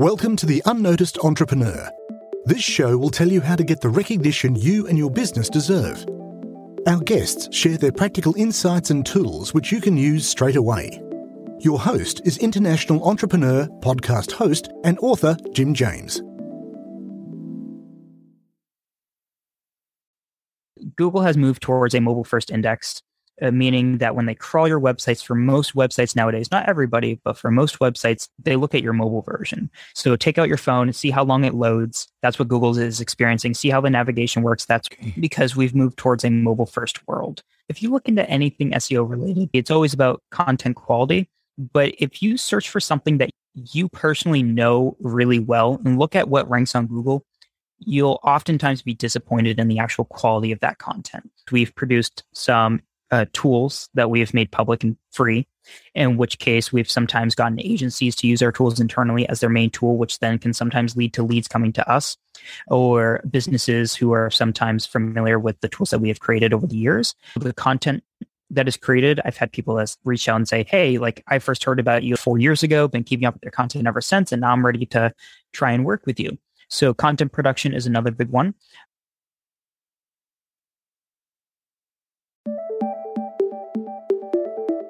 Welcome to The Unnoticed Entrepreneur. This show will tell you how to get the recognition you and your business deserve. Our guests share their practical insights and tools which you can use straight away. Your host is international entrepreneur, podcast host, and author Jim James. Google has moved towards a mobile first index uh, meaning that when they crawl your websites for most websites nowadays, not everybody, but for most websites, they look at your mobile version. So take out your phone, see how long it loads. That's what Google is experiencing. See how the navigation works. That's because we've moved towards a mobile first world. If you look into anything SEO related, it's always about content quality. But if you search for something that you personally know really well and look at what ranks on Google, you'll oftentimes be disappointed in the actual quality of that content. We've produced some uh, tools that we have made public and free, in which case we've sometimes gotten agencies to use our tools internally as their main tool, which then can sometimes lead to leads coming to us or businesses who are sometimes familiar with the tools that we have created over the years. The content that is created, I've had people that reach out and say, Hey, like I first heard about you four years ago, been keeping up with your content ever since, and now I'm ready to try and work with you. So content production is another big one.